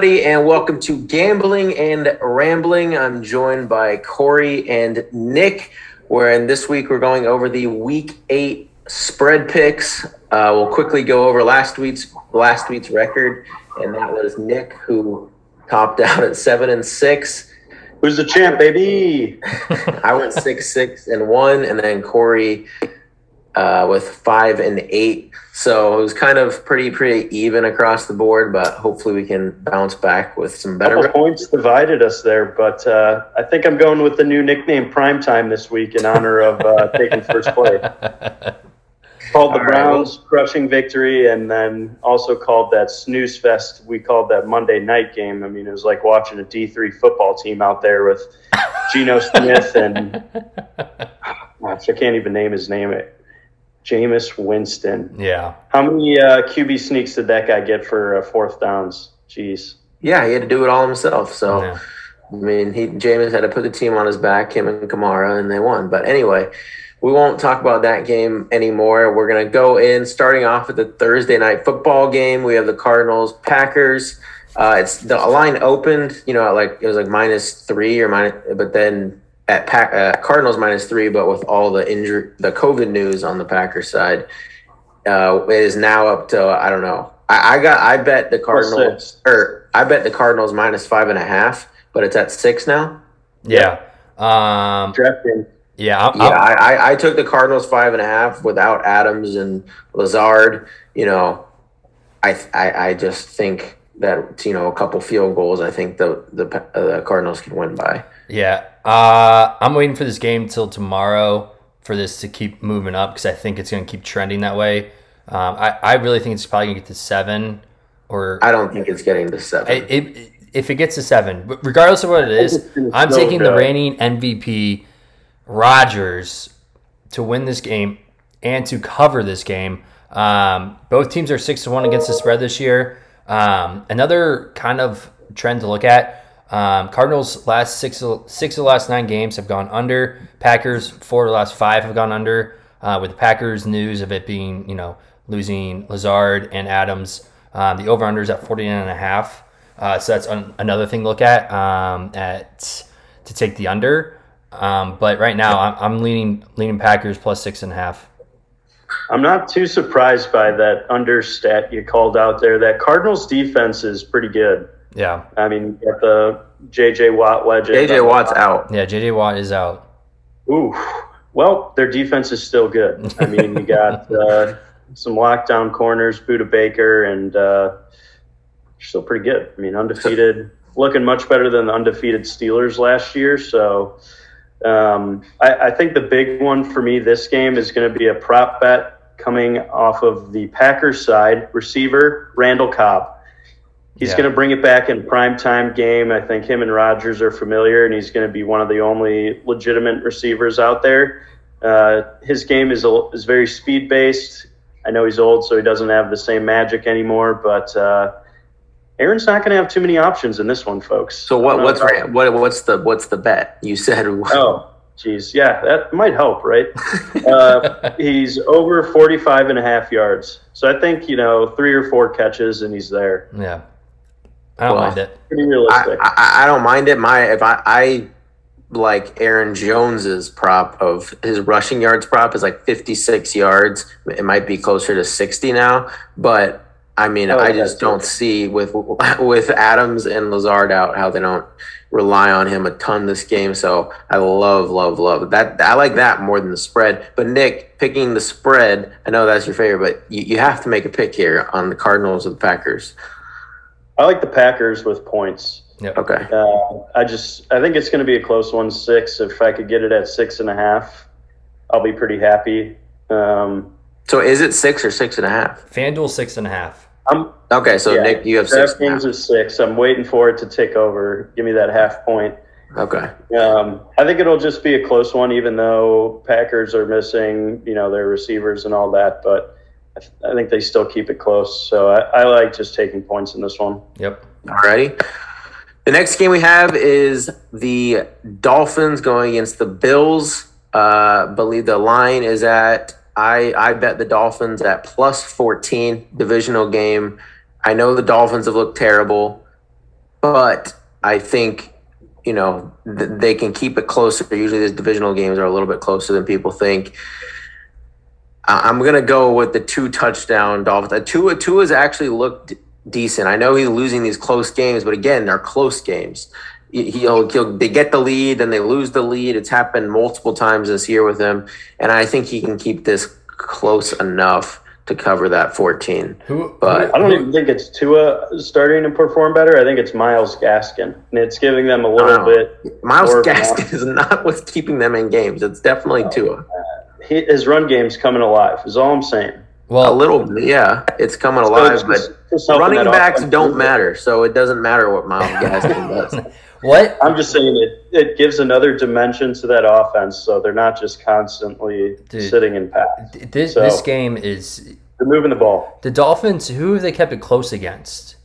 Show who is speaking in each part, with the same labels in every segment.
Speaker 1: and welcome to Gambling and Rambling. I'm joined by Corey and Nick. Where in this week we're going over the Week Eight spread picks. Uh, we'll quickly go over last week's last week's record, and that was Nick who topped out at seven and six.
Speaker 2: Who's the champ, baby?
Speaker 1: I went six, six, and one, and then Corey uh, with five and eight. So it was kind of pretty, pretty even across the board. But hopefully, we can bounce back with some better
Speaker 2: points divided us there, but uh, I think I'm going with the new nickname Primetime this week in honor of uh, taking first place. called the All Browns right. crushing victory, and then also called that snooze fest. We called that Monday night game. I mean, it was like watching a D three football team out there with Geno Smith and gosh, I can't even name his name. Jameis Winston.
Speaker 3: Yeah.
Speaker 2: How many uh, QB sneaks did that guy get for uh, fourth downs? Jeez.
Speaker 1: Yeah, he had to do it all himself. So, yeah. I mean, he Jameis had to put the team on his back, him and Kamara, and they won. But anyway, we won't talk about that game anymore. We're going to go in starting off with the Thursday night football game. We have the Cardinals Packers. Uh, it's the line opened, you know, like it was like minus three or minus, but then at Pack, uh, Cardinals minus three, but with all the injury, the COVID news on the Packers side, uh, it is now up to I don't know. I, I got I bet the Cardinals or I bet the Cardinals minus five and a half, but it's at six now.
Speaker 3: Yeah. Um,
Speaker 2: Drafting.
Speaker 3: Yeah,
Speaker 1: I'm, yeah. I'm, I, I took the Cardinals five and a half without Adams and Lazard. You know, I I, I just think that you know a couple field goals. I think the the, uh, the Cardinals can win by.
Speaker 3: Yeah, uh, I'm waiting for this game till tomorrow for this to keep moving up because I think it's going to keep trending that way. Um, I I really think it's probably going to get to seven. Or
Speaker 1: I don't think it's getting to seven.
Speaker 3: It, it, if it gets to seven, regardless of what it is, I'm taking the reigning MVP Rodgers to win this game and to cover this game. Um, both teams are six to one against the spread this year. Um, another kind of trend to look at. Um, Cardinals last six six of the last nine games have gone under. Packers four of the last five have gone under. Uh, with the Packers news of it being you know losing Lazard and Adams, um, the over under is at 49 and a half. Uh, so that's an, another thing to look at um, at to take the under. Um, but right now, I'm, I'm leaning leaning Packers plus six and a half.
Speaker 2: I'm not too surprised by that under stat you called out there. That Cardinals defense is pretty good.
Speaker 3: Yeah.
Speaker 2: I mean, you got the J.J. Watt legend.
Speaker 1: J.J. Watt's out.
Speaker 3: Yeah, J.J. Watt is out.
Speaker 2: Ooh. Well, their defense is still good. I mean, you got uh, some lockdown corners, Budda Baker, and uh, still pretty good. I mean, undefeated, looking much better than the undefeated Steelers last year. So um, I, I, think the big one for me this game is going to be a prop bet coming off of the Packers side receiver Randall Cobb. He's yeah. going to bring it back in prime time game. I think him and Rodgers are familiar, and he's going to be one of the only legitimate receivers out there. Uh, his game is is very speed based. I know he's old, so he doesn't have the same magic anymore, but uh, Aaron's not going to have too many options in this one, folks.
Speaker 1: So what? What's what? What's the what's the bet? You said.
Speaker 2: Oh, geez, yeah, that might help, right? uh, he's over 45 and a half yards, so I think you know three or four catches and he's there.
Speaker 3: Yeah, I don't well, mind it.
Speaker 2: Pretty realistic.
Speaker 1: I, I, I, don't mind it. My if I, I like Aaron Jones's prop of his rushing yards prop is like 56 yards. It might be closer to 60 now, but I mean, oh, I just don't see with with Adams and Lazard out how they don't rely on him a ton this game. So I love, love, love that. I like that more than the spread. But Nick picking the spread, I know that's your favorite, but you, you have to make a pick here on the Cardinals or the Packers.
Speaker 2: I like the Packers with points.
Speaker 1: Yep. Okay.
Speaker 2: Uh, I just I think it's going to be a close one. Six. If I could get it at six and a half, I'll be pretty happy. Um,
Speaker 1: so is it six or six and a half?
Speaker 3: FanDuel six and a half.
Speaker 1: I'm, okay, so yeah, Nick, you have six.
Speaker 2: Games is six. I'm waiting for it to tick over. Give me that half point.
Speaker 1: Okay.
Speaker 2: Um, I think it'll just be a close one, even though Packers are missing, you know, their receivers and all that. But I, th- I think they still keep it close. So I, I, like just taking points in this one.
Speaker 3: Yep.
Speaker 1: Alrighty. The next game we have is the Dolphins going against the Bills. Uh, believe the line is at I I bet the Dolphins at plus 14 divisional game. I know the Dolphins have looked terrible. but I think you know th- they can keep it closer. Usually, these divisional games are a little bit closer than people think. I- I'm gonna go with the two touchdown Dolphins. Uh, Tua Tua has actually looked decent. I know he's losing these close games, but again, they're close games. He- He'll, he'll they get the lead, then they lose the lead. It's happened multiple times this year with him, and I think he can keep this close enough to cover that 14.
Speaker 3: Who?
Speaker 1: But-
Speaker 2: I don't even think it's Tua starting to perform better. I think it's Myles Gaskin, and it's giving them a little
Speaker 1: Wow.
Speaker 2: bit.
Speaker 1: Myles
Speaker 2: Or-
Speaker 1: Gaskin is not what's keeping them in games. It's definitely Tua.
Speaker 2: He, his run game's coming alive. Is all I'm saying.
Speaker 3: Well, a
Speaker 1: little, yeah, it's coming
Speaker 2: So
Speaker 1: alive,
Speaker 2: it's
Speaker 1: but
Speaker 2: just- just
Speaker 1: running backs
Speaker 2: offense
Speaker 1: don't matter, so it doesn't matter what Myles Gaskin does.
Speaker 3: what?
Speaker 2: I'm just saying it. It gives another dimension to that offense, so they're not just constantly
Speaker 3: Dude.
Speaker 2: sitting in pass.
Speaker 3: This
Speaker 2: So-
Speaker 3: this game is
Speaker 2: They're moving the ball.
Speaker 3: the Dolphins. Who have they kept it close against?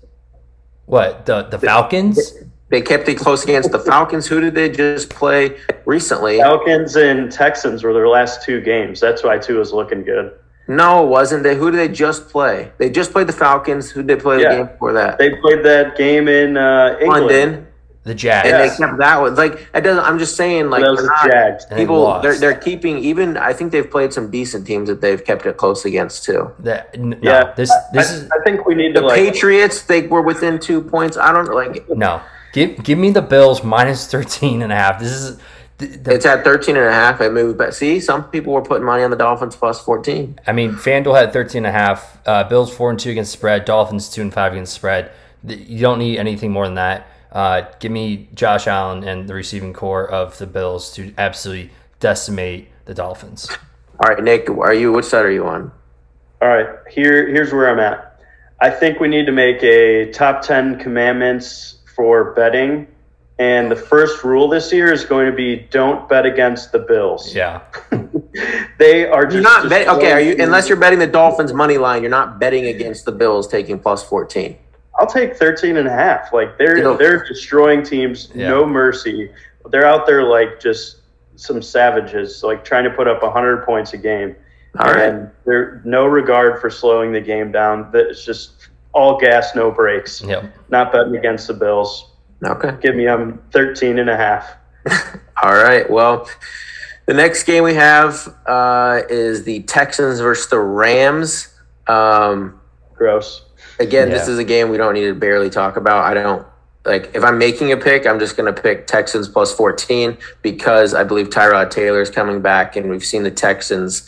Speaker 3: What the the Falcons?
Speaker 1: They kept it close against the Falcons. Who did they just play recently?
Speaker 2: Falcons and Texans were their last two games. That's why Tua's looking good.
Speaker 1: No, it wasn't they? Who did they just play? They just played the Falcons. Who did they play
Speaker 2: Yeah.
Speaker 1: the game before that?
Speaker 2: They played that game in uh, England.
Speaker 1: London,
Speaker 3: The Jags.
Speaker 1: and
Speaker 2: Yes.
Speaker 1: they kept that one. Like it doesn't. I'm just saying, like
Speaker 2: that was
Speaker 1: not-
Speaker 2: Jags.
Speaker 3: And they
Speaker 1: people. They're they're keeping even. I think they've played some decent teams that they've kept it close against too.
Speaker 3: That, n- no,
Speaker 2: Yeah,
Speaker 3: this this
Speaker 2: I,
Speaker 3: is
Speaker 2: I think we need
Speaker 1: The
Speaker 2: to like.
Speaker 1: Patriots, they were within two points. I don't like.
Speaker 3: no. Give give me the Bills minus 13 and a half. This is the, the-
Speaker 1: It's at 13 and a half. It moved back. See, some people were putting money on the Dolphins plus 14.
Speaker 3: I mean, FanDuel had 13 and a half. Uh, Bills 4 and 2 against spread. Dolphins 2 and 5 against spread. You don't need anything more than that. Uh, give me Josh Allen and the receiving corps of the Bills to absolutely decimate the Dolphins.
Speaker 1: All right, Nick, are you? Which side are you on?
Speaker 2: All right, here here's where I'm at. I think we need to make a top ten commandments for betting, and the first rule this year is going to be don't bet against the Bills.
Speaker 3: Yeah.
Speaker 2: They are just
Speaker 1: You're not betting. Okay, are you? Unless you're betting the Dolphins money line, you're not betting against the Bills taking plus 14.
Speaker 2: I'll take 13 and a half. Like they're
Speaker 1: You know-
Speaker 2: they're destroying teams,
Speaker 3: Yeah.
Speaker 2: no mercy. They're out there like just some savages, like trying to put up 100 points a game.
Speaker 1: All right.
Speaker 2: and there no regard for slowing the game down. That It's just all gas, no brakes.
Speaker 3: Yep.
Speaker 2: Not betting against the Bills.
Speaker 1: Okay.
Speaker 2: Give me um 13 and a half.
Speaker 1: All right. Well, the next game we have uh, is the Texans versus the Rams. Um,
Speaker 2: Gross.
Speaker 1: again, this is a game we don't need to barely talk about. I don't like if I'm making a pick, I'm just going to pick Texans plus 14 because I believe Tyrod Taylor is coming back, and we've seen the Texans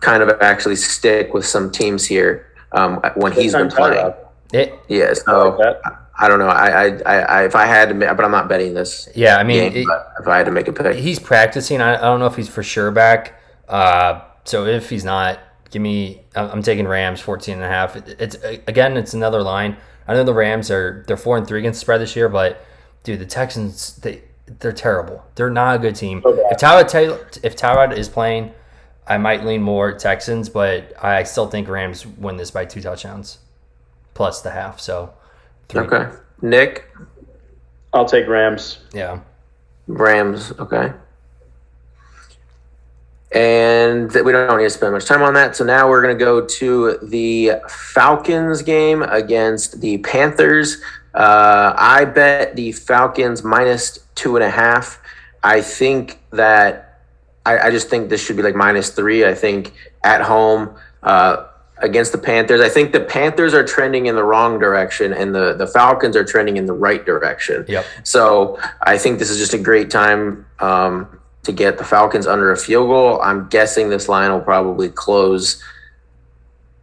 Speaker 1: kind of actually stick with some teams here um, when he's been
Speaker 2: Good
Speaker 1: playing.
Speaker 2: Tyrod.
Speaker 3: It,
Speaker 1: Yeah,
Speaker 2: I like
Speaker 1: so. I don't know. I, I, I, I if I had to, ma- but I'm not betting this
Speaker 3: yeah, I mean,
Speaker 1: game.
Speaker 3: it-
Speaker 1: if I had to make a pick,
Speaker 3: he's practicing. I, I don't know if he's for sure back. Uh, so if he's not, give me. I'm I'm taking Rams 14 and a half. It, it's again, it's another line. I know the Rams are they're four and three against the spread this year, but dude, the Texans they they're terrible. They're not a good team.
Speaker 2: Okay.
Speaker 3: If Tyrod Taylor, if Tyrod is playing, I might lean more Texans, but I still think Rams win this by two touchdowns plus the half. So three.
Speaker 1: okay. Nick
Speaker 2: I'll take Rams.
Speaker 3: Yeah.
Speaker 1: Rams, okay. And th- we don't need to spend much time on that. So now we're going to go to the Falcons game against the Panthers. Uh, I bet the Falcons minus two and a half. I think that I, I just think this should be like minus three. I think at home uh, against the Panthers. I think the Panthers are trending in the wrong direction, and the the Falcons are trending in the right direction.
Speaker 3: Yep.
Speaker 1: So I think this is just a great time um, to get the Falcons under a field goal. I'm guessing this line will probably close.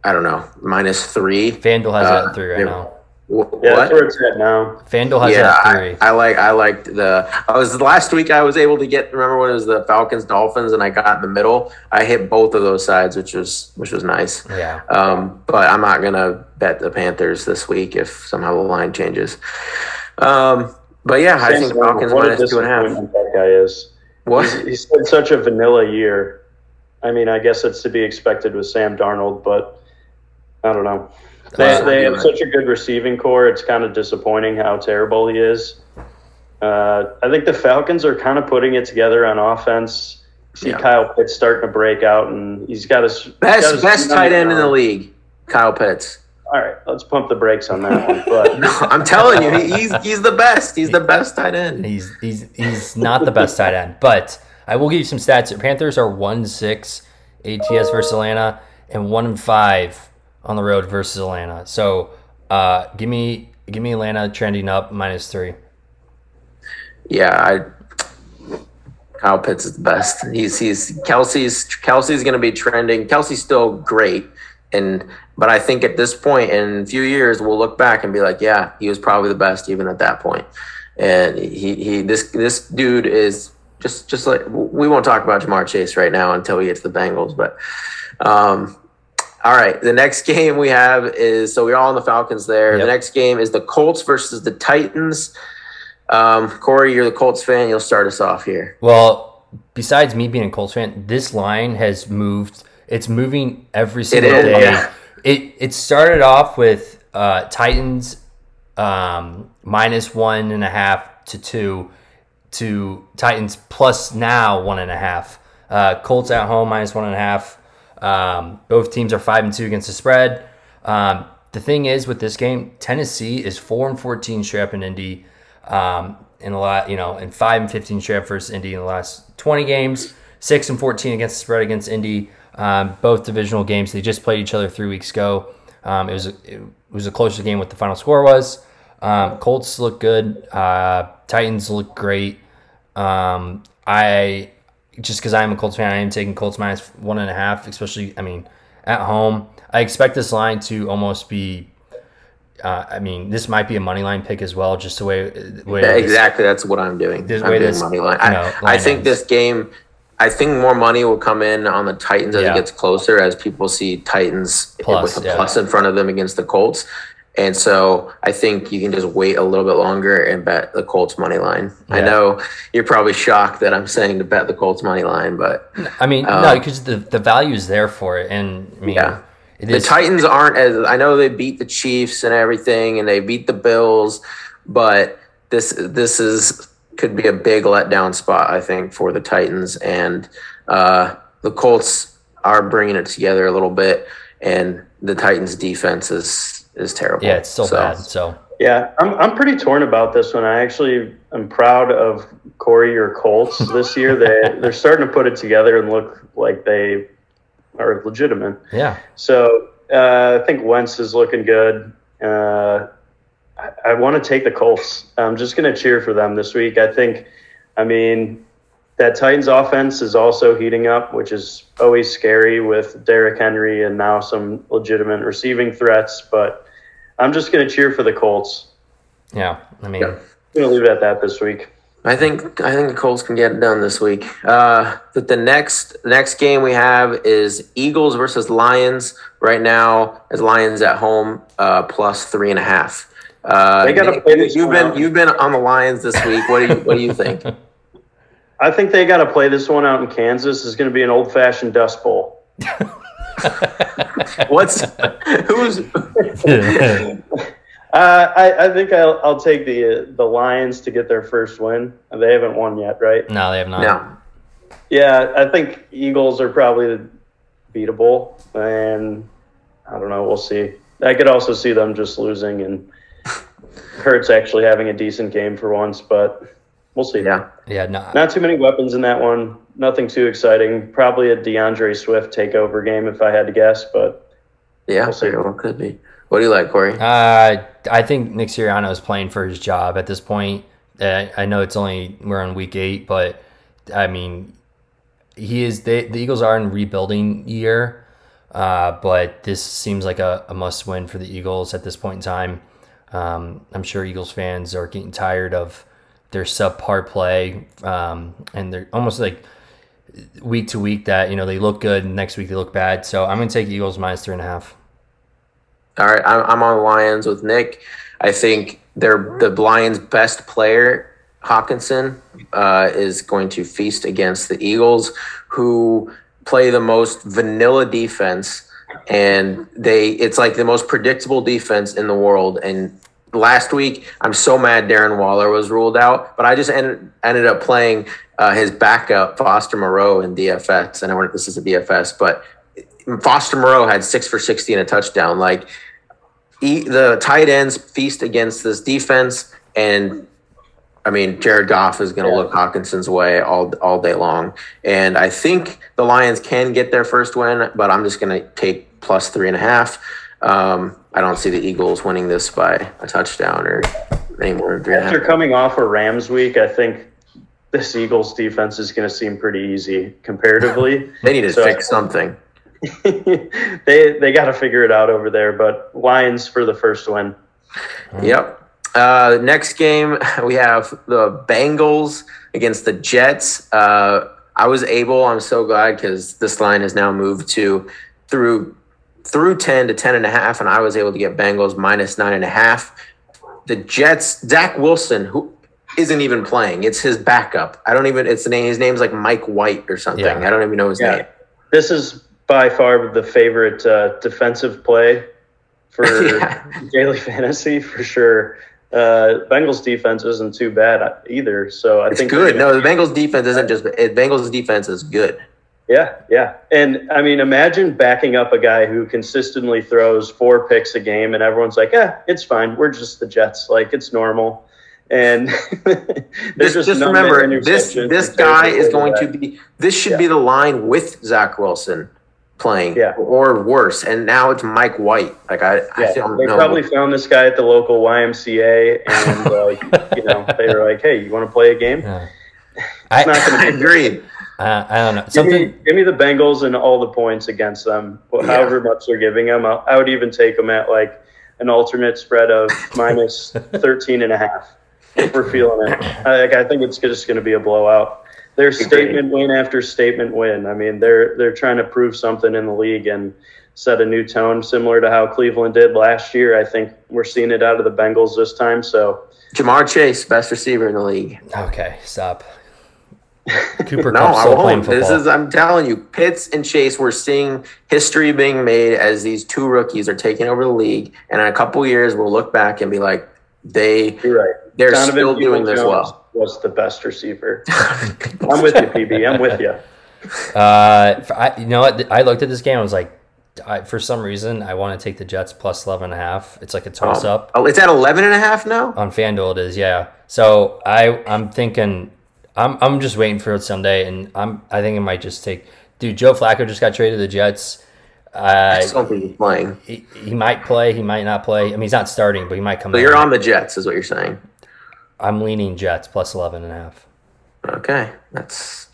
Speaker 1: I don't know, minus three.
Speaker 3: FanDuel has
Speaker 1: Uh,
Speaker 3: it at three right now.
Speaker 1: Wh-
Speaker 2: Yeah,
Speaker 1: what?
Speaker 2: that's where it's at now.
Speaker 3: FanDuel has
Speaker 1: yeah,
Speaker 3: it at
Speaker 1: I. I like I liked the. I was last week. I was able to get. Remember when it was the Falcons Dolphins, and I got in the middle. I hit both of those sides, which was which was nice.
Speaker 3: yeah.
Speaker 1: Um, but I'm not gonna bet the Panthers this week if somehow the line changes. Um, but yeah, I think
Speaker 2: Samson,
Speaker 1: Falcons
Speaker 2: what
Speaker 1: minus two and a half.
Speaker 2: That guy is.
Speaker 1: What?
Speaker 2: He's, he's had such a vanilla year. I mean, I guess it's to be expected with Sam Darnold, but I don't know. They, they have such a good receiving corps. It's kind of disappointing how terrible he is. Uh, I think the Falcons are kind of putting it together on offense. See
Speaker 1: Yeah.
Speaker 2: Kyle Pitts starting to break out, and he's got his he's got
Speaker 1: Best
Speaker 2: his
Speaker 1: best tight end in the league, Kyle Pitts.
Speaker 2: all right, let's pump the brakes on that one. But
Speaker 1: no, I'm telling you, he's he's the best. He's the best tight end.
Speaker 3: He's he's he's not the best tight end, but I will give you some stats. The Panthers are one six ATS versus Atlanta and one and five on the road versus Atlanta. So uh, give me give me Atlanta trending up minus three.
Speaker 1: Yeah, I Kyle Pitts is the best. He's he's Kelsey's Kelsey's going to be trending. Kelsey's still great, and but I think at this point in a few years we'll look back and be like, yeah, he was probably the best even at that point. And he he this this dude is just just like we won't talk about Ja'Marr Chase right now until we get to the Bengals, but um, all right, the next game we have is so we're all on the Falcons there. Yep. The next game is the Colts versus the Titans. Um, Corey, you're the Colts fan. You'll start us off here.
Speaker 3: Well, besides me being a Colts fan, this line has moved. It's moving every single day. Yeah. It it started off with uh, Titans um, minus one and a half to two to Titans plus now one and a half. Uh, Colts at home minus one and a half. Um, both teams are five and two against the spread. Um, the thing is with this game, Tennessee is four and fourteen straight up in Indy. Um, in a lot, you know, and five and fifteen straight up versus Indy in the last twenty games. Six and fourteen against the spread against Indy. Um, both divisional games. They just played each other three weeks ago. Um, it was a, it was a closer game. What the final score was. Um, Colts look good. Uh, Titans look great. Um, I just because I'm a Colts fan, I am taking Colts minus one and a half, especially. I mean, at home, I expect this line to almost be. Uh, I mean, this might be a money line pick as well, just the way. way
Speaker 1: yeah, exactly, this, that's what I'm doing. This I'm way doing this, money line. You know, I, I think this game. I think more money will come in on the Titans as yeah. it gets closer, as people see Titans plus, with a yeah. plus in front of them against the Colts. And so I think you can just wait a little bit longer and bet the Colts money line. Yeah. I know you're probably shocked that I'm saying to bet the Colts money line, but
Speaker 3: I mean, um, no, because the the value is there for it, and I mean, yeah.
Speaker 1: the is, Titans aren't as I know they beat the Chiefs and everything, and they beat the Bills, but this this is could be a big letdown spot I think for the Titans, and uh, the Colts are bringing it together a little bit, and the Titans defense is is terrible.
Speaker 3: Yeah, it's still so. bad. So
Speaker 2: yeah, I'm I'm pretty torn about this one. I actually am proud of Corey or Colts this year. They they're starting to put it together and look like they are legitimate.
Speaker 3: Yeah.
Speaker 2: So uh, I think Wentz is looking good. Uh, I, I want to take the Colts. I'm just going to cheer for them this week. I think, I mean, that Titans offense is also heating up, which is always scary with Derrick Henry and now some legitimate receiving threats. But I'm just going to cheer for the Colts.
Speaker 3: Yeah, I mean, I'm
Speaker 2: going to leave it at that this week.
Speaker 1: I think I think the Colts can get it done this week. Uh, but the next next game we have is Eagles versus Lions. Right now, as Lions at home, uh, plus three and a half. Uh, they got to play this. You've been out. you've been on the Lions this week. What do you what do you think?
Speaker 2: I think they got to play this one out in Kansas. It's going to be an old fashioned Dust Bowl.
Speaker 1: What's who's?
Speaker 2: Uh, I, I think I'll, I'll take the uh, the Lions to get their first win. They haven't won yet, right?
Speaker 3: No, they have not.
Speaker 1: No.
Speaker 2: Yeah, I think Eagles are probably beatable, and I don't know. We'll see. I could also see them just losing and Hurts actually having a decent game for once, but we'll see.
Speaker 1: Yeah,
Speaker 3: yeah, no.
Speaker 2: Not too many weapons in that one. Nothing too exciting. Probably a D'Andre Swift takeover game if I had to guess, but
Speaker 1: yeah, we'll see. Well, could be. What do you like, Corey?
Speaker 3: Uh, I think Nick Sirianni is playing for his job at this point. Uh, I know it's only we're on week eight, but I mean, he is. They, the Eagles are in rebuilding year, uh, but this seems like a, a must win for the Eagles at this point in time. Um, I'm sure Eagles fans are getting tired of their subpar play, um, and they're almost like week to week that you know they look good, next week they look bad. So I'm going to take Eagles minus three and a half.
Speaker 1: All right, I'm on Lions with Nick. I think they're the Lions' best player, Hockenson, uh, is going to feast against the Eagles, who play the most vanilla defense and they it's like the most predictable defense in the world and last week i'm so mad darren waller was ruled out but i just ended, ended up playing uh, his backup foster moreau in dfs and i wonder if this is a dfs but foster moreau had six for 60 and a touchdown like the tight ends feast against this defense, and I mean Jared Goff is going to yeah. look Hockenson's way all all day long, and I think the Lions can get their first win, but I'm just going to take plus three and a half. Um, I don't see the Eagles winning this by a touchdown or any more.
Speaker 2: After coming off a Rams week, I think this Eagles defense is going to seem pretty easy comparatively.
Speaker 1: they need to so, fix something.
Speaker 2: they they got to figure it out over there. But Lions for the first win.
Speaker 1: Yep. Uh, next game we have the Bengals against the Jets. Uh, I was able. I'm so glad because this line has now moved to through through 10 to 10 and a half and i was able to get bengals minus nine and a half the jets zach wilson who isn't even playing it's his backup i don't even it's the name his name's like mike white or something yeah. i don't even know his yeah. name
Speaker 2: this is by far the favorite uh, defensive play for yeah. daily fantasy for sure. Uh, Bengals defense isn't too bad either, so I
Speaker 1: it's
Speaker 2: think
Speaker 1: good. No, the Bengals defense isn't just Bengals defense is good.
Speaker 2: Yeah, yeah, and I mean, imagine backing up a guy who consistently throws four picks a game, and everyone's like, "Yeah, it's fine. We're just the Jets. Like it's normal." And
Speaker 1: just, just remember, this this guy is going to be. This should yeah. be the line with Zach Wilson playing yeah. or worse. And now it's Mike White. Like I,
Speaker 2: yeah, I don't they know. probably found this guy at the local YMCA and uh, you know, they were like, Hey, you want to play a game? Yeah.
Speaker 3: I, I agree. Uh, I don't know.
Speaker 2: Something. Give me, give me, the Bengals and all the points against them. However much they're giving them, I, I would even take them at like an alternate spread of minus 13 and a half if we're feeling it. I, I think it's just going to be a blowout their statement win after statement win. I mean, they're they're trying to prove something in the league and set a new tone, similar to how Cleveland did last year. I think we're seeing it out of the Bengals this time. So,
Speaker 1: Ja'Marr Chase, best receiver in the league.
Speaker 3: Okay, stop.
Speaker 1: Cooper no, I won't. This is I'm telling you, Pitts and Chase. We're seeing history being made as these two rookies are taking over the league, and in a couple years, we'll look back and be like, they,
Speaker 2: You're right.
Speaker 1: they're Donovan still doing this well
Speaker 2: was the best receiver. I'm with you, PB. I'm with you.
Speaker 3: Uh, I, you know what? I looked at this game. I was like, I, for some reason, I want to take the Jets plus 11 and a half. It's like a toss
Speaker 1: oh.
Speaker 3: up.
Speaker 1: Oh, it's at 11 and a half now?
Speaker 3: On FanDuel, it is, yeah. So I, I'm thinking, I'm, I'm just waiting for it Sunday, and I'm, I think it might just take. Dude, Joe Flacco just got traded to the Jets.
Speaker 1: Uh, I don't think he's playing.
Speaker 3: He, he might play. He might not play. I mean, he's not starting, but he might come.
Speaker 1: So you're on the Jets, is what you're saying.
Speaker 3: I'm leaning Jets plus 11 and a half.
Speaker 1: Okay. That's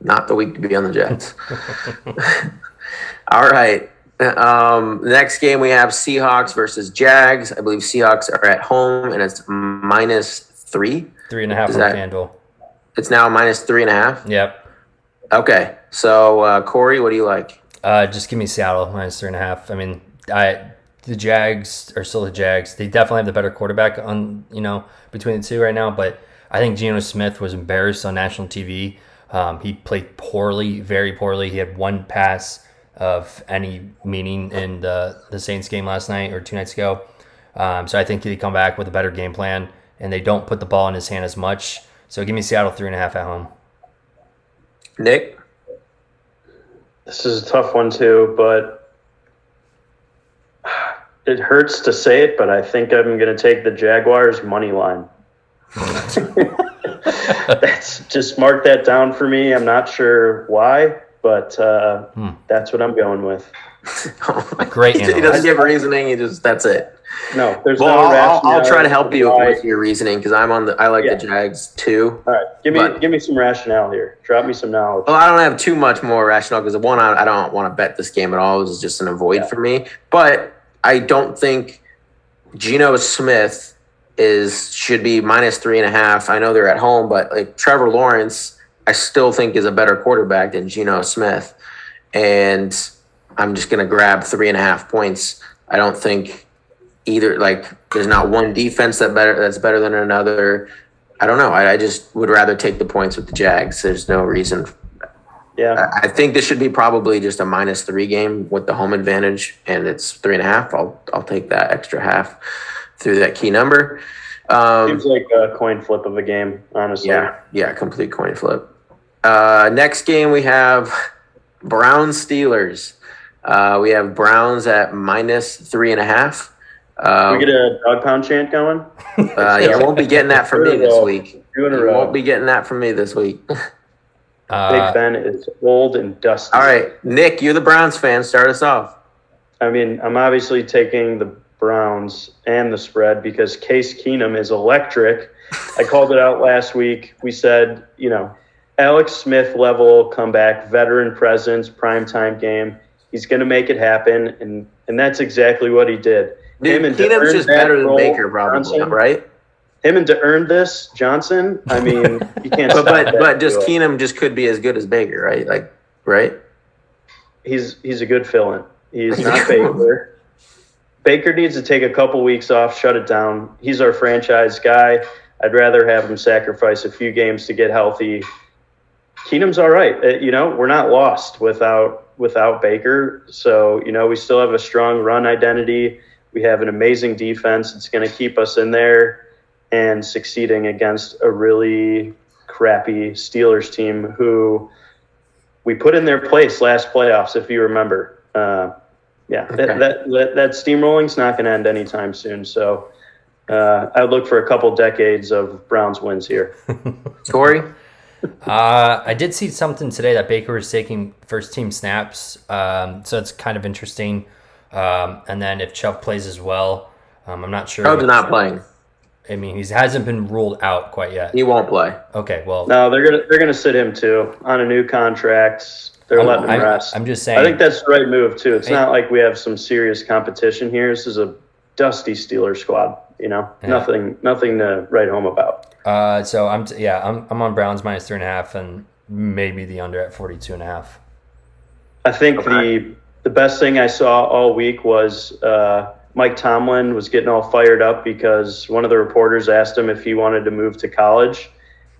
Speaker 1: not the week to be on the Jets. All right. Um, next game we have Seahawks versus Jags. I believe Seahawks are at home and it's minus three.
Speaker 3: Three and a half Is on that, FanDuel.
Speaker 1: It's now minus three and a half?
Speaker 3: Yep.
Speaker 1: Okay. So, uh, Corey, what do you like?
Speaker 3: Uh, just give me Seattle minus three and a half. I mean, I the Jags are still the Jags. They definitely have the better quarterback on you know between the two right now. But I think Geno Smith was embarrassed on national TV. Um, he played poorly, very poorly. He had one pass of any meaning in the the Saints game last night or two nights ago. Um, so I think he come back with a better game plan, and they don't put the ball in his hand as much. So give me Seattle three and a half at home.
Speaker 1: Nick,
Speaker 2: this is a tough one too, but it hurts to say it, but I think I'm going to take the Jaguars money line. that's just mark that down for me. I'm not sure why, but uh, hmm. that's what I'm going with.
Speaker 3: Great.
Speaker 1: he doesn't give reasoning. He just that's it.
Speaker 2: No, there's
Speaker 1: well,
Speaker 2: no.
Speaker 1: I'll, I'll, try to help you why. with your reasoning because I'm on the. I like yeah. the Jags too.
Speaker 2: All right, give me but, give me some rationale here. Drop me some knowledge.
Speaker 1: Well, I don't have too much more rationale because one, I, I don't want to bet this game at all. It was just an avoid yeah. for me. But I don't think Geno Smith is should be minus three and a half. I know they're at home, but like Trevor Lawrence, I still think is a better quarterback than Geno Smith. And I'm just gonna grab three and a half points. I don't think either like there's not one defense that better that's better than another. I don't know. I, I just would rather take the points with the Jags. There's no reason
Speaker 2: yeah.
Speaker 1: I think this should be probably just a minus three game with the home advantage, and it's three and a half. I'll I'll take that extra half through that key number.
Speaker 2: Um, Seems like a coin flip of a game, honestly.
Speaker 1: Yeah, yeah, complete coin flip. Uh, next game we have Browns Steelers. Uh, we have Browns at minus three and a half.
Speaker 2: Uh, we get a dog pound chant going.
Speaker 1: Uh, you won't be getting that from me this week. You won't be getting that from me this week.
Speaker 2: Uh, Big Ben is old and dusty.
Speaker 1: All right, Nick, you're the Browns fan. Start us off.
Speaker 2: I mean, I'm obviously taking the Browns and the spread because Case Keenum is electric. I called it out last week. We said, you know, Alex Smith level comeback, veteran presence, primetime game. He's going to make it happen, and and that's exactly what he did.
Speaker 1: Dude, Him Keenum's just better than Baker, probably, Johnson, right?
Speaker 2: Him and to earn this Johnson, I mean, you can't.
Speaker 1: but but, but just Keenum just could be as good as Baker, right? Like, right?
Speaker 2: He's he's a good fill-in. He's not Baker. Baker needs to take a couple weeks off, shut it down. He's our franchise guy. I'd rather have him sacrifice a few games to get healthy. Keenum's all right. Uh, you know, we're not lost without without Baker. So, you know, we still have a strong run identity. We have an amazing defense. It's going to keep us in there and succeeding against a really crappy Steelers team who we put in their place last playoffs, if you remember. Uh, yeah, okay. that, that, that, that steamrolling's not going to end anytime soon. So uh, I look for a couple decades of Browns wins here.
Speaker 1: Corey?
Speaker 3: uh, I did see something today that Baker was taking first team snaps. Um, so it's kind of interesting. Um, and then if Chubb plays as well, um, I'm not sure.
Speaker 1: Chubb's not playing.
Speaker 3: I mean, he hasn't been ruled out quite yet.
Speaker 1: He won't play.
Speaker 3: Okay, well,
Speaker 2: no, they're gonna they're gonna sit him too on a new contract. They're I'm, letting him
Speaker 3: I'm,
Speaker 2: rest.
Speaker 3: I'm just saying.
Speaker 2: I think that's the right move too. It's I, not like we have some serious competition here. This is a dusty Steeler squad. You know, yeah. nothing nothing to write home about.
Speaker 3: Uh, so I'm t- yeah, I'm I'm on Browns minus three and a half and maybe the under at 42 and a half.
Speaker 2: I think okay. the the best thing I saw all week was uh, Mike Tomlin was getting all fired up because one of the reporters asked him if he wanted to move to college.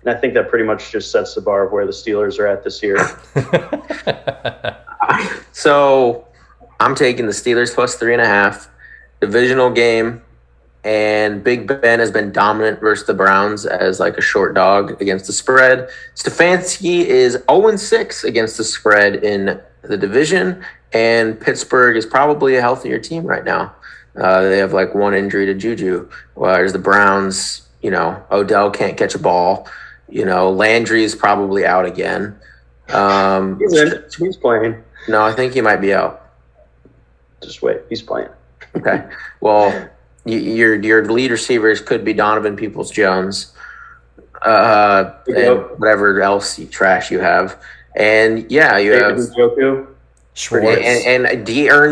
Speaker 2: And I think that pretty much just sets the bar of where the Steelers are at this year.
Speaker 1: so I'm taking the Steelers plus three and a half. Divisional game. And Big Ben has been dominant versus the Browns as like a short dog against the spread. Stefanski is 0 6 against the spread in the division and Pittsburgh is probably a healthier team right now. Uh, they have like one injury to Juju, whereas the Browns, you know, Odell can't catch a ball. You know, Landry is probably out again. Um,
Speaker 2: he's, in. he's playing.
Speaker 1: No, I think he might be out.
Speaker 2: Just wait, he's playing.
Speaker 1: Okay. Well, your your lead receivers could be Donovan Peoples Jones, uh, and whatever else trash you have, and yeah, you David have Njoku. Schwartz. And, and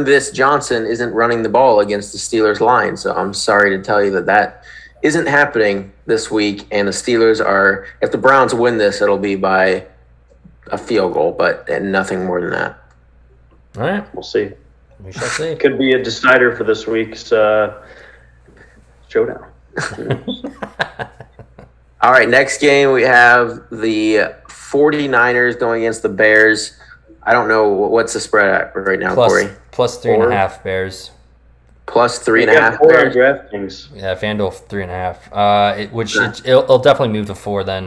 Speaker 1: this. Johnson isn't running the ball against the Steelers line. So I'm sorry to tell you that that isn't happening this week. And the Steelers are, if the Browns win this, it'll be by a field goal, but and nothing more than that.
Speaker 3: All right.
Speaker 2: We'll see.
Speaker 3: We shall see.
Speaker 2: Could be a decider for this week's uh, showdown.
Speaker 1: All right. Next game, we have the 49ers going against the Bears. I don't know what's the spread at right now,
Speaker 3: plus,
Speaker 1: Corey.
Speaker 3: Plus three Four? and a half Bears.
Speaker 1: Plus three and a half. Four
Speaker 2: Bears. DraftKings.
Speaker 3: Yeah, FanDuel three and a half. Uh, it, which yeah. it, will definitely move to four. Then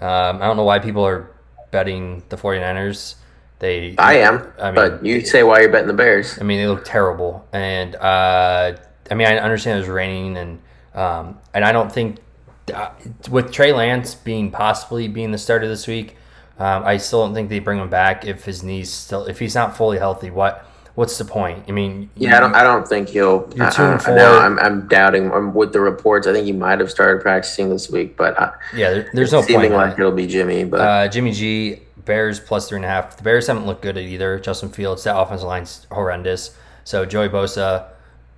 Speaker 3: um, I don't know why people are betting the 49ers. They,
Speaker 1: I am, I mean, but you say why you're betting the Bears.
Speaker 3: I mean, they look terrible, and uh, I mean, I understand it was raining, and um, and I don't think uh, with Trey Lance being possibly being the starter this week, um, I still don't think they bring him back if his knees still if he's not fully healthy. What what's the point? I mean,
Speaker 1: yeah, you, I don't I don't think he'll. You're two and four. No, I'm I'm doubting I'm, with the reports. I think he might have started practicing this week, but I,
Speaker 3: yeah, there, there's no
Speaker 1: seeming
Speaker 3: point
Speaker 1: like it'll be Jimmy. But
Speaker 3: uh, Jimmy G Bears plus three and a half. The Bears haven't looked good at either. Justin Fields, that offensive line's horrendous. So Joey Bosa,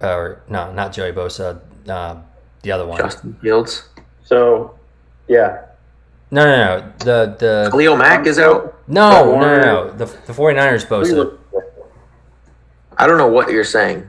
Speaker 3: or no, not Joey Bosa, uh, the other one,
Speaker 1: Justin Fields.
Speaker 2: So, yeah,
Speaker 3: no, no, no. The the
Speaker 1: Khalil Mack is out.
Speaker 3: No, no, no, no. The the 49ers Bosa.
Speaker 1: I don't know what you're saying.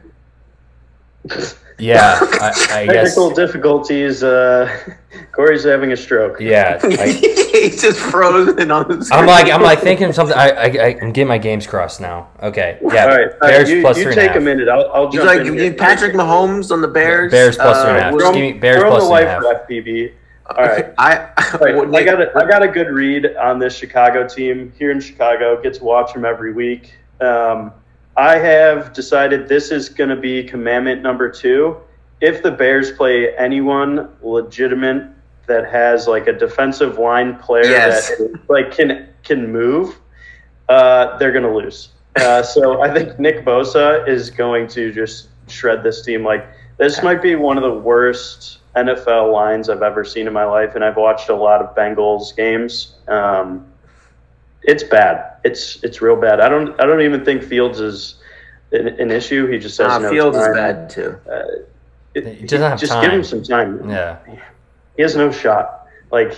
Speaker 3: Yeah, I, I
Speaker 2: Technical guess. difficulties. Uh, Corey's having a stroke.
Speaker 3: Yeah, I,
Speaker 1: he's just frozen on the
Speaker 3: screen. I'm like, I'm like thinking something. I, I, I'm getting my games crossed now. Okay, yeah.
Speaker 2: All right, Bears you, plus you three take a, a minute. I'll, I'll jump
Speaker 1: like, in. Patrick Mahomes on the Bears.
Speaker 3: Bears plus uh, three and a half. Just give me Bears plus three and a half.
Speaker 2: PB. All right. I I got a, I got a good read on this Chicago team here in Chicago. Get to watch them every week. Um, I have decided this is going to be commandment number two, if the Bears play anyone legitimate that has like a defensive line player yes. that like can can move, uh, they're going to lose. Uh, so I think Nick Bosa is going to just shred this team. Like this might be one of the worst NFL lines I've ever seen in my life, and I've watched a lot of Bengals games. Um, it's bad. It's it's real bad. I don't I don't even think Fields is an, an issue. He just says
Speaker 1: nah,
Speaker 2: no
Speaker 1: Fields time. is bad too. Uh,
Speaker 2: it, he doesn't have just time. give him some time.
Speaker 3: Yeah,
Speaker 2: he has no shot. Like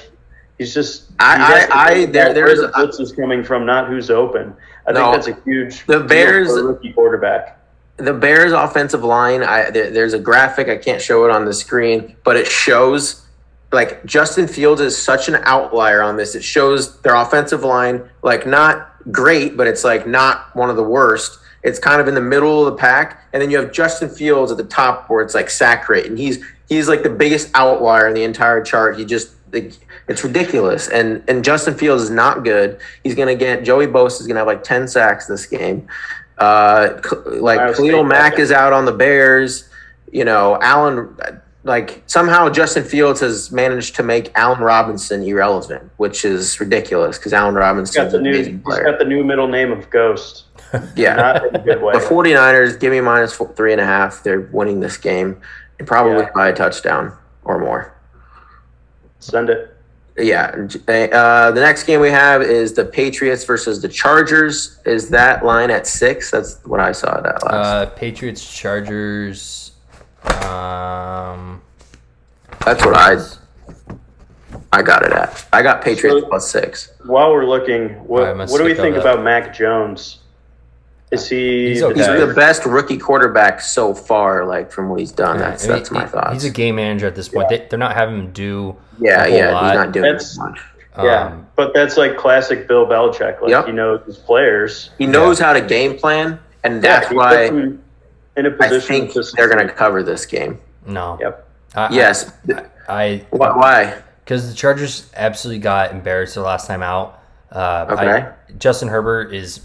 Speaker 2: he's just.
Speaker 1: I I, I there there's
Speaker 2: the blitz is coming from, not who's open. I no, think that's a huge.
Speaker 1: The Bears
Speaker 2: rookie quarterback.
Speaker 1: The Bears offensive line. I there, there's a graphic. I can't show it on the screen, but it shows like Justin Fields is such an outlier on this. It shows their offensive line like not great, but it's like not one of the worst. It's kind of in the middle of the pack, and then you have Justin Fields at the top where it's like sack rate, and he's he's like the biggest outlier in the entire chart. He just it's ridiculous, and and Justin Fields is not good. He's gonna get Joey Bosa is gonna have like ten sacks this game. Uh, like Khalil Mack is out on the Bears. You know, Allen like somehow Justin Fields has managed to make Allen Robinson irrelevant, which is ridiculous because Allen Robinson
Speaker 2: an amazing player. He's got the new middle name of Ghost.
Speaker 1: yeah. Not in a good way. The 49ers, give me minus four, three and a half. They're winning this game and probably yeah. by a touchdown or more.
Speaker 2: Send it.
Speaker 1: Yeah. Uh, the next game we have is the Patriots versus the Chargers. Is that line at six? That's what I saw that last.
Speaker 3: Uh, Patriots, Chargers. Um,
Speaker 1: That's what I I got it at. I got Patriots so, plus six.
Speaker 2: While we're looking, what, what do we think about Mac Jones? Is he?
Speaker 1: He's, okay. he's, the best rookie quarterback so far, like from what he's done. Yeah, that's I mean, that's my thoughts.
Speaker 3: He's a game manager at this point. Yeah. They, are not having him do.
Speaker 1: Yeah, yeah, lot. he's not doing that's, much.
Speaker 2: Yeah, um, but that's like classic Bill Belichick. Like yep. he knows his players.
Speaker 1: He knows yeah. how to game plan, and that's why
Speaker 2: in a position.
Speaker 1: I think they're going to cover this game.
Speaker 3: No.
Speaker 2: Yep.
Speaker 3: I,
Speaker 1: yes.
Speaker 3: I. I
Speaker 1: why?
Speaker 3: Because the Chargers absolutely got embarrassed the last time out. Uh,
Speaker 1: okay.
Speaker 3: I, Justin Herbert is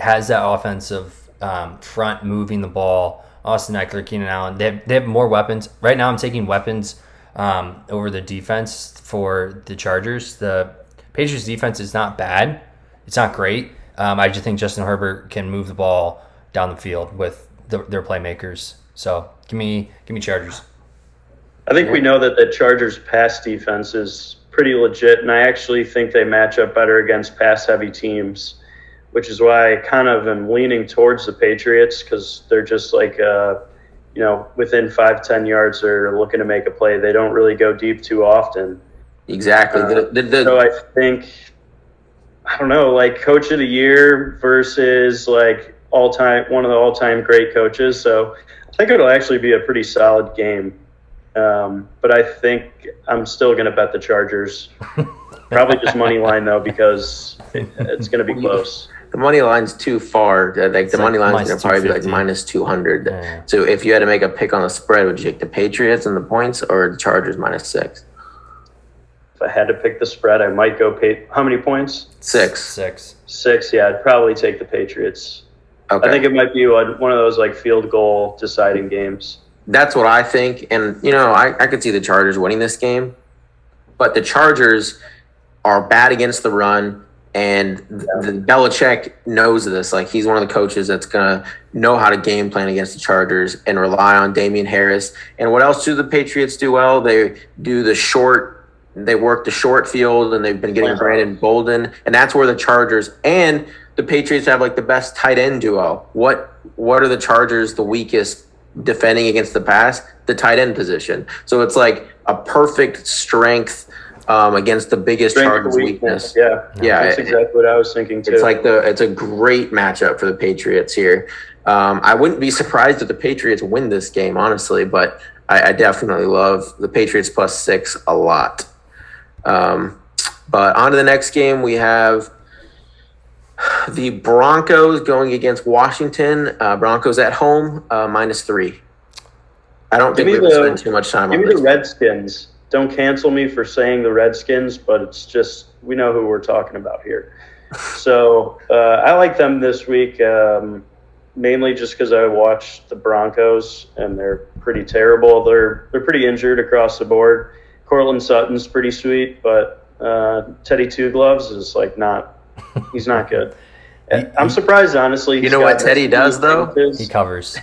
Speaker 3: has that offensive um, front moving the ball. Austin Ekeler, Keenan Allen. They have, they have more weapons. Right now, I'm taking weapons um, over the defense for the Chargers. The Patriots defense is not bad. It's not great. Um, I just think Justin Herbert can move the ball down the field with the, their playmakers. So give me give me Chargers.
Speaker 2: I think we know that the Chargers pass defense is pretty legit, and I actually think they match up better against pass heavy teams, which is why I kind of am leaning towards the Patriots because they're just like, uh, you know, within five ten yards, they're looking to make a play. They don't really go deep too often.
Speaker 1: Exactly. Uh,
Speaker 2: the, the, the, so I think, I don't know, like coach of the year versus like all time one of the all time great coaches. So I think it'll actually be a pretty solid game. Um, but I think I'm still going to bet the Chargers. Probably just money line though because it's going to be close.
Speaker 1: The money line's too far. Uh, like it's the like money line's going to probably be like minus two hundred. Yeah. So if you had to make a pick on the spread, would you take the Patriots and the points or the Chargers minus six?
Speaker 2: If I had to pick the spread, I might go pay. How many points?
Speaker 1: Six.
Speaker 3: Six.
Speaker 2: Six. Yeah, I'd probably take the Patriots. Okay. I think it might be one of those like field goal deciding games.
Speaker 1: That's what I think, and you know, I, I could see the Chargers winning this game, but the Chargers are bad against the run, and yeah. the Belichick knows this. Like he's one of the coaches that's gonna know how to game plan against the Chargers and rely on Damien Harris. And what else do the Patriots do well? They do the short they work the short field and they've been getting Brandon Bolden, and that's where the Chargers and the Patriots have like the best tight end duo. What what are the Chargers the weakest defending against the pass? The tight end position. So it's like a perfect strength um, against the biggest strength Chargers weakness.
Speaker 2: Yeah,
Speaker 1: yeah,
Speaker 2: that's exactly what I was thinking too.
Speaker 1: It's like the it's a great matchup for the Patriots here. Um, I wouldn't be surprised if the Patriots win this game, honestly, but I, I definitely love the Patriots plus six a lot. Um, but on to the next game, we have the Broncos going against Washington. Uh, Broncos at home, uh, minus three. I don't give think we spend too much time
Speaker 2: give
Speaker 1: on
Speaker 2: me this. the Redskins. Don't cancel me for saying the Redskins, but it's just we know who we're talking about here. So uh, I like them this week. Um, mainly just because I watched the Broncos and they're pretty terrible. They're they're pretty injured across the board. Courtland Sutton's pretty sweet, but uh, Teddy Two Gloves is like not. He's not good. I'm surprised, honestly.
Speaker 1: You know what Teddy does though?
Speaker 3: He covers.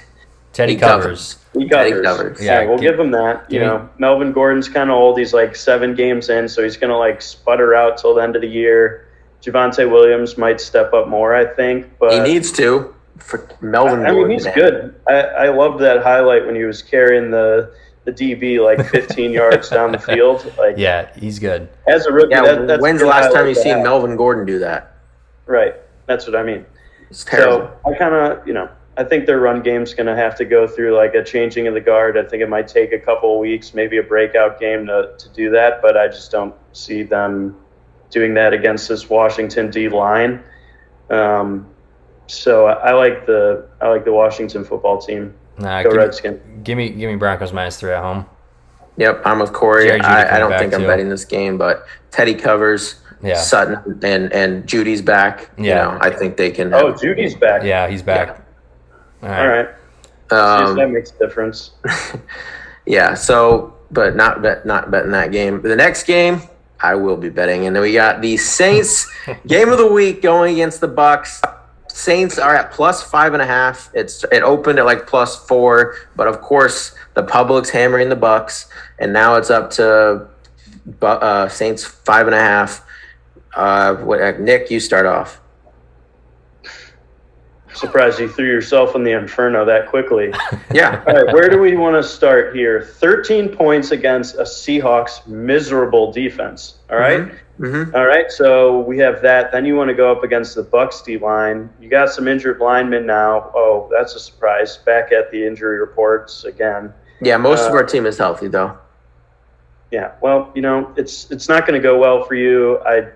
Speaker 3: Teddy he covers.
Speaker 2: He covers. Teddy covers. Yeah, yeah we'll give him that. You know, Melvin Gordon's kind of old. He's like seven games in, so he's gonna like sputter out till the end of the year. Javonte Williams might step up more, I think, but
Speaker 1: he needs to. For Melvin,
Speaker 2: I, I mean, he's man. good. I, I loved that highlight when he was carrying the the DB like 15 yards down the field. Like,
Speaker 3: yeah, he's good.
Speaker 2: As a rookie,
Speaker 1: yeah, that, when's the last time you've seen Melvin Gordon do that?
Speaker 2: Right, that's what I mean. So I kind of, you know, I think their run game's going to have to go through like a changing of the guard. I think it might take a couple of weeks, maybe a breakout game to, to do that, but I just don't see them doing that against this Washington D line. Um, so I, I, like the I like the Washington football team.
Speaker 3: Nah, Go give Redskins. Me, give me give me Broncos minus three at home.
Speaker 1: Yep, I'm with Corey. I, I, don't think I'm too. betting this game, but Teddy covers. Yeah. Sutton and and Jeudy's back. Yeah, you know, I think they can.
Speaker 2: oh, Jeudy's back.
Speaker 3: Yeah, he's back.
Speaker 2: Yeah. All right. All right. Um, that makes a difference.
Speaker 1: yeah. So, but not bet not betting that game. The next game, I will be betting, and then we got the Saints game of the week going against the Bucks. Saints are at plus five and a half. It's it opened at like plus four, but of course the public's hammering the Bucks, and now it's up to uh, Saints five and a half. Uh, what, uh, Nick, you start off.
Speaker 2: Surprised you threw yourself in the inferno that quickly.
Speaker 1: yeah.
Speaker 2: All right, where do we want to start here? 13 points against a Seahawks miserable defense. All right? mm-hmm. Mm-hmm. All right, so we have that. Then you want to go up against the Bucks D line. You got some injured linemen now. Oh, that's a surprise. Back at the injury reports again.
Speaker 1: Yeah, most uh, of our team is healthy though.
Speaker 2: Yeah, well, you know, it's it's not going to go well for you. I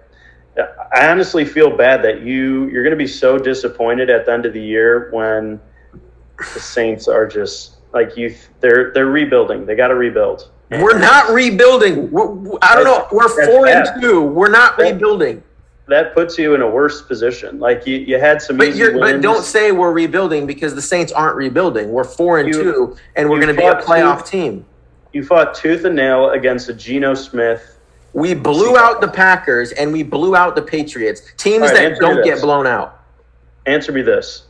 Speaker 2: I honestly feel bad that you you're going to be so disappointed at the end of the year when the Saints are just like you. They're they're rebuilding. They got to rebuild.
Speaker 1: We're not rebuilding. We're, I don't know. We're four and two. We're not that, rebuilding.
Speaker 2: That puts you in a worse position. Like you, you had some.
Speaker 1: But, but don't say we're rebuilding because the Saints aren't rebuilding. We're four and you, two, and we're going to be a playoff tooth, team.
Speaker 2: You fought tooth and nail against a Geno Smith.
Speaker 1: We blew out the Packers and we blew out the Patriots. Teams right, that don't get blown out.
Speaker 2: Answer me this.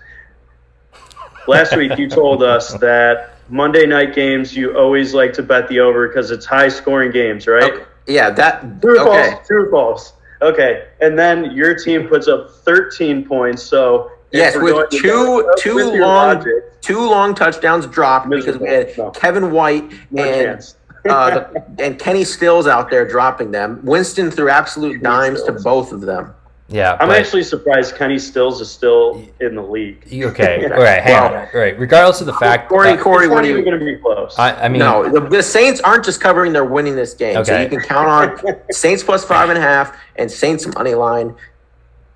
Speaker 2: Last week you told us that Monday night games, you always like to bet the over because it's high scoring games, right?
Speaker 1: Okay. Yeah, that
Speaker 2: true or okay. false, true or false. Okay, and then your team puts up 13 points. So
Speaker 1: yes, with two two with long logic, two long touchdowns dropped because we had no. Kevin White no and uh, the, and Kenny Stills out there dropping them. Winston threw absolute dimes to both of them.
Speaker 3: Yeah,
Speaker 2: I'm actually surprised Kenny Stills is still in the league.
Speaker 3: Okay, all right, hang well, on. All right. Regardless of the fact,
Speaker 1: Corey, that, Corey,
Speaker 2: what are you going to be close?
Speaker 3: I, I, mean,
Speaker 1: no, the, the, Saints aren't just covering; they're winning this game. Okay. So you can count on Saints plus five and a half and Saints money line.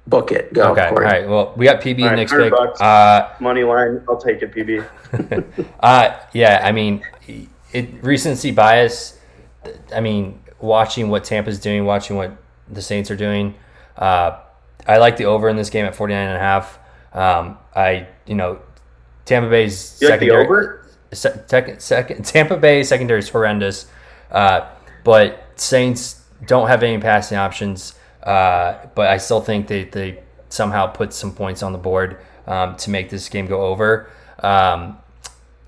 Speaker 1: Book it. Go.
Speaker 3: Okay.
Speaker 1: Corey.
Speaker 3: All right. Well, we got PB right, next pick. Uh,
Speaker 2: money line. I'll take it, PB.
Speaker 3: uh, yeah. I mean, it recency bias. I mean, watching what Tampa's doing, watching what the Saints are doing. Uh, I like the over in this game at 49 and a half. Um, I, you know, Tampa Bay's
Speaker 2: you secondary.
Speaker 3: Second, second, Tampa Bay secondary is horrendous, uh, but Saints don't have any passing options. Uh, but I still think they, they somehow put some points on the board um, to make this game go over. Um,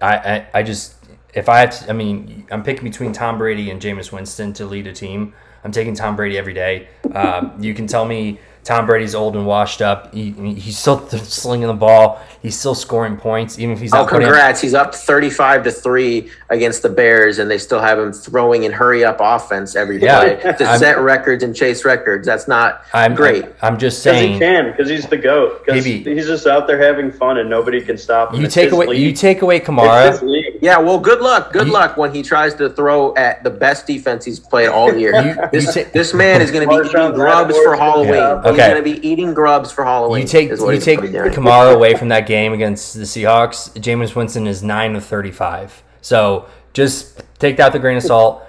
Speaker 3: I, I, I just if I have to, I mean, I'm picking between Tom Brady and Jameis Winston to lead a team. I'm taking Tom Brady every day. Um, you can tell me Tom Brady's old and washed up. He, he's still slinging the ball. He's still scoring points, even if he's.
Speaker 1: Oh, congrats! He's up thirty-five to three against the Bears, and they still have him throwing in hurry-up offense every play yeah, to I'm, set records and chase records. That's not
Speaker 3: I'm,
Speaker 1: great.
Speaker 3: I'm, I'm just saying
Speaker 2: he can because he's the goat. Because he's just out there having fun, and nobody can stop him.
Speaker 3: You it's take away. League. You take away Kamara.
Speaker 1: Yeah, well, good luck. Good you, luck when he tries to throw at the best defense he's played all year. You, this, you this man is going to be eating grubs for Halloween. Yeah. Okay. He's going to be eating grubs for Halloween.
Speaker 3: You take you take Kamara away from that game against the Seahawks. Jameis Winston is nine of thirty-five. So just take that with a grain of salt.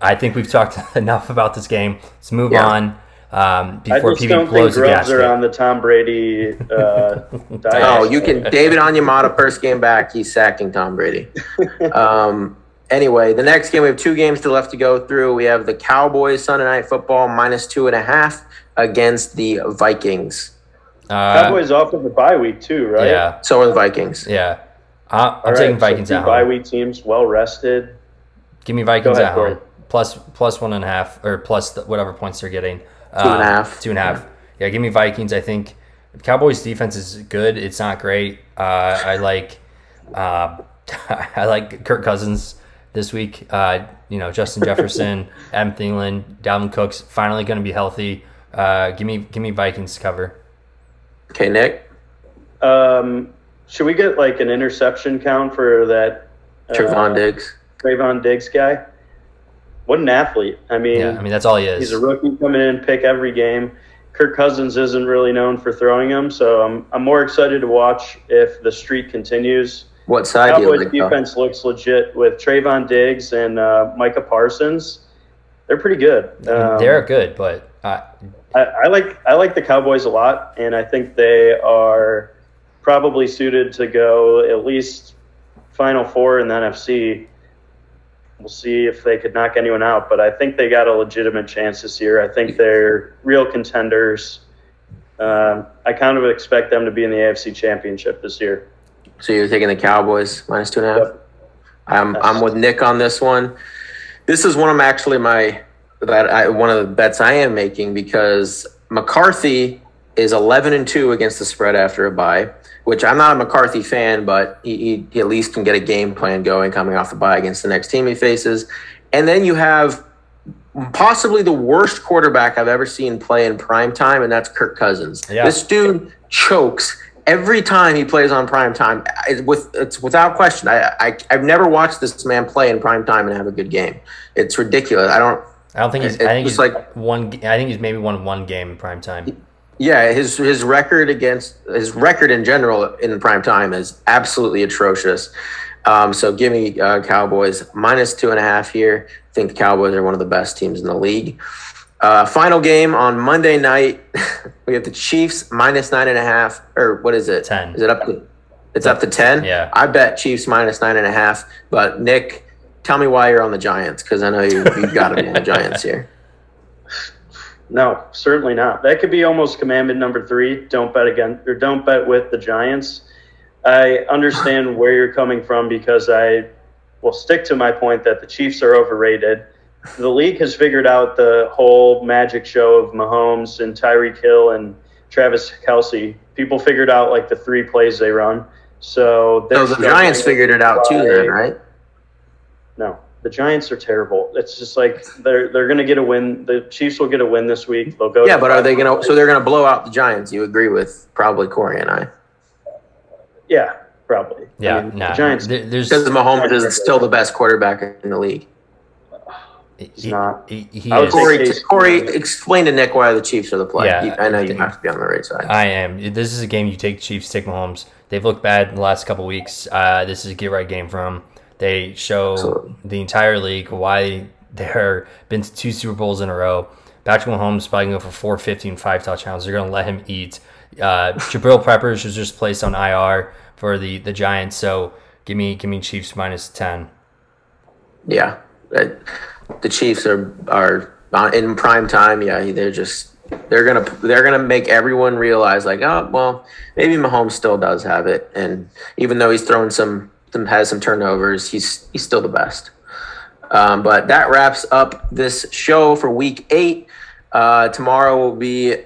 Speaker 3: I think we've talked enough about this game. Let's move yeah. on. Um, before
Speaker 2: I just don't think Grubbs are on the Tom Brady uh.
Speaker 1: Oh, you can David Onyemata first game back, he's sacking Tom Brady. um, anyway, the next game we have two games to left to go through. We have the Cowboys Sunday Night Football minus two and a half against the Vikings.
Speaker 2: Uh, Cowboys off of the bye week too, right?
Speaker 3: Yeah.
Speaker 1: So are the Vikings.
Speaker 3: Yeah. Uh, I'm taking Vikings so
Speaker 2: out. Bye week teams, well rested.
Speaker 3: Give me Vikings ahead, at home. Plus, plus one and a half, or plus the, whatever points they're getting.
Speaker 1: Two and a uh, half.
Speaker 3: Two and a half. Yeah. yeah, give me Vikings. I think Cowboys defense is good. It's not great. Uh, I like, uh, I like Kirk Cousins this week. Uh, you know, Justin Jefferson, Adam Thielen, Dalvin Cook's finally going to be healthy. Uh, give me, give me Vikings cover.
Speaker 1: Okay, Nick.
Speaker 2: Um, should we get like an interception count for that?
Speaker 1: Trevon Diggs.
Speaker 2: Trevon Diggs guy. What an athlete! I mean,
Speaker 3: yeah, I mean that's all he is.
Speaker 2: He's a rookie coming in, pick every game. Kirk Cousins isn't really known for throwing them, so I'm I'm more excited to watch if the streak continues.
Speaker 1: What side?
Speaker 2: Cowboys like defense though? looks legit with Trevon Diggs and uh, Micah Parsons. They're pretty good.
Speaker 3: Um, they're good, but
Speaker 2: I, I like I like the Cowboys a lot, and I think they are probably suited to go at least Final Four in the NFC. We'll see if they could knock anyone out, but I think they got a legitimate chance this year. I think they're real contenders. Um, I kind of expect them to be in the AFC Championship this year.
Speaker 1: So you're taking the Cowboys minus two and a half. Yep. I'm I'm with Nick on this one. This is one of actually my that I, one of the bets I am making because McCarthy is 11 and two against the spread after a bye which I'm not a McCarthy fan, but he, he, at least can get a game plan going coming off the bye against the next team he faces. And then you have possibly the worst quarterback I've ever seen play in prime time, and that's Kirk Cousins. Yeah. This dude chokes every time he plays on prime time. It's, with, it's without question. I, I have never watched this man play in prime time and have a good game. It's ridiculous. I don't.
Speaker 3: I don't think he's. It, I think he's like one. I think he's maybe won one game in prime time.
Speaker 1: Yeah, his his record against his record in general in prime time is absolutely atrocious. Um, so give me uh, Cowboys minus two and a half here. I think the Cowboys are one of the best teams in the league. Uh, final game on Monday night, we have the Chiefs minus nine and a half, or what is it?
Speaker 3: Ten.
Speaker 1: Is it up to? It's up to ten.
Speaker 3: Yeah.
Speaker 1: I bet Chiefs minus nine and a half. But Nick, tell me why you're on the Giants because I know you, you've got to be on the Giants here.
Speaker 2: No, certainly not. That could be almost commandment number three. Don't bet again or don't bet with the Giants. I understand where you're coming from because I will stick to my point that the Chiefs are overrated. The league has figured out the whole magic show of Mahomes and Tyreek Hill and Travis Kelce. People figured out like the three plays they run. So,
Speaker 1: so the Giants figured it out too, then, right?
Speaker 2: No, the Giants are terrible. It's just like they're they're going to get a win. The Chiefs will get a win this week. They'll go.
Speaker 1: Yeah, but are they going to? So they're going to blow out the Giants. You agree with probably Corey and I?
Speaker 2: Yeah, probably.
Speaker 3: Yeah, I mean, nah, the Giants. There's
Speaker 1: because Mahomes is still the best quarterback in the league.
Speaker 2: He's he, not.
Speaker 3: He, he is.
Speaker 1: Corey, Corey, explain to Nick why the Chiefs are the play. Yeah, I know you have to be on the right side.
Speaker 3: I am. This is a game you take Chiefs, take Mahomes. They've looked bad in the last couple weeks. Uh, this is a get right game for them. They show Absolutely. the entire league why they're been to two Super Bowls in a row. Patrick Mahomes is probably going to go for 450 and five touchdowns. They're going to let him eat. Uh, Jabril Peppers was just placed on IR for the, the Giants. So give me give me Chiefs minus 10.
Speaker 1: Yeah. The Chiefs are are in prime time. Yeah, they're just they're gonna they're gonna make everyone realize like oh well maybe Mahomes still does have it and even though he's throwing some some has some turnovers. He's he's still the best. Um, but that wraps up this show for week eight. Uh, tomorrow we'll be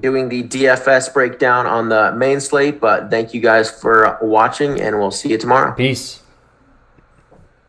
Speaker 1: doing the DFS breakdown on the main slate. But thank you guys for watching, and we'll see you tomorrow.
Speaker 3: Peace.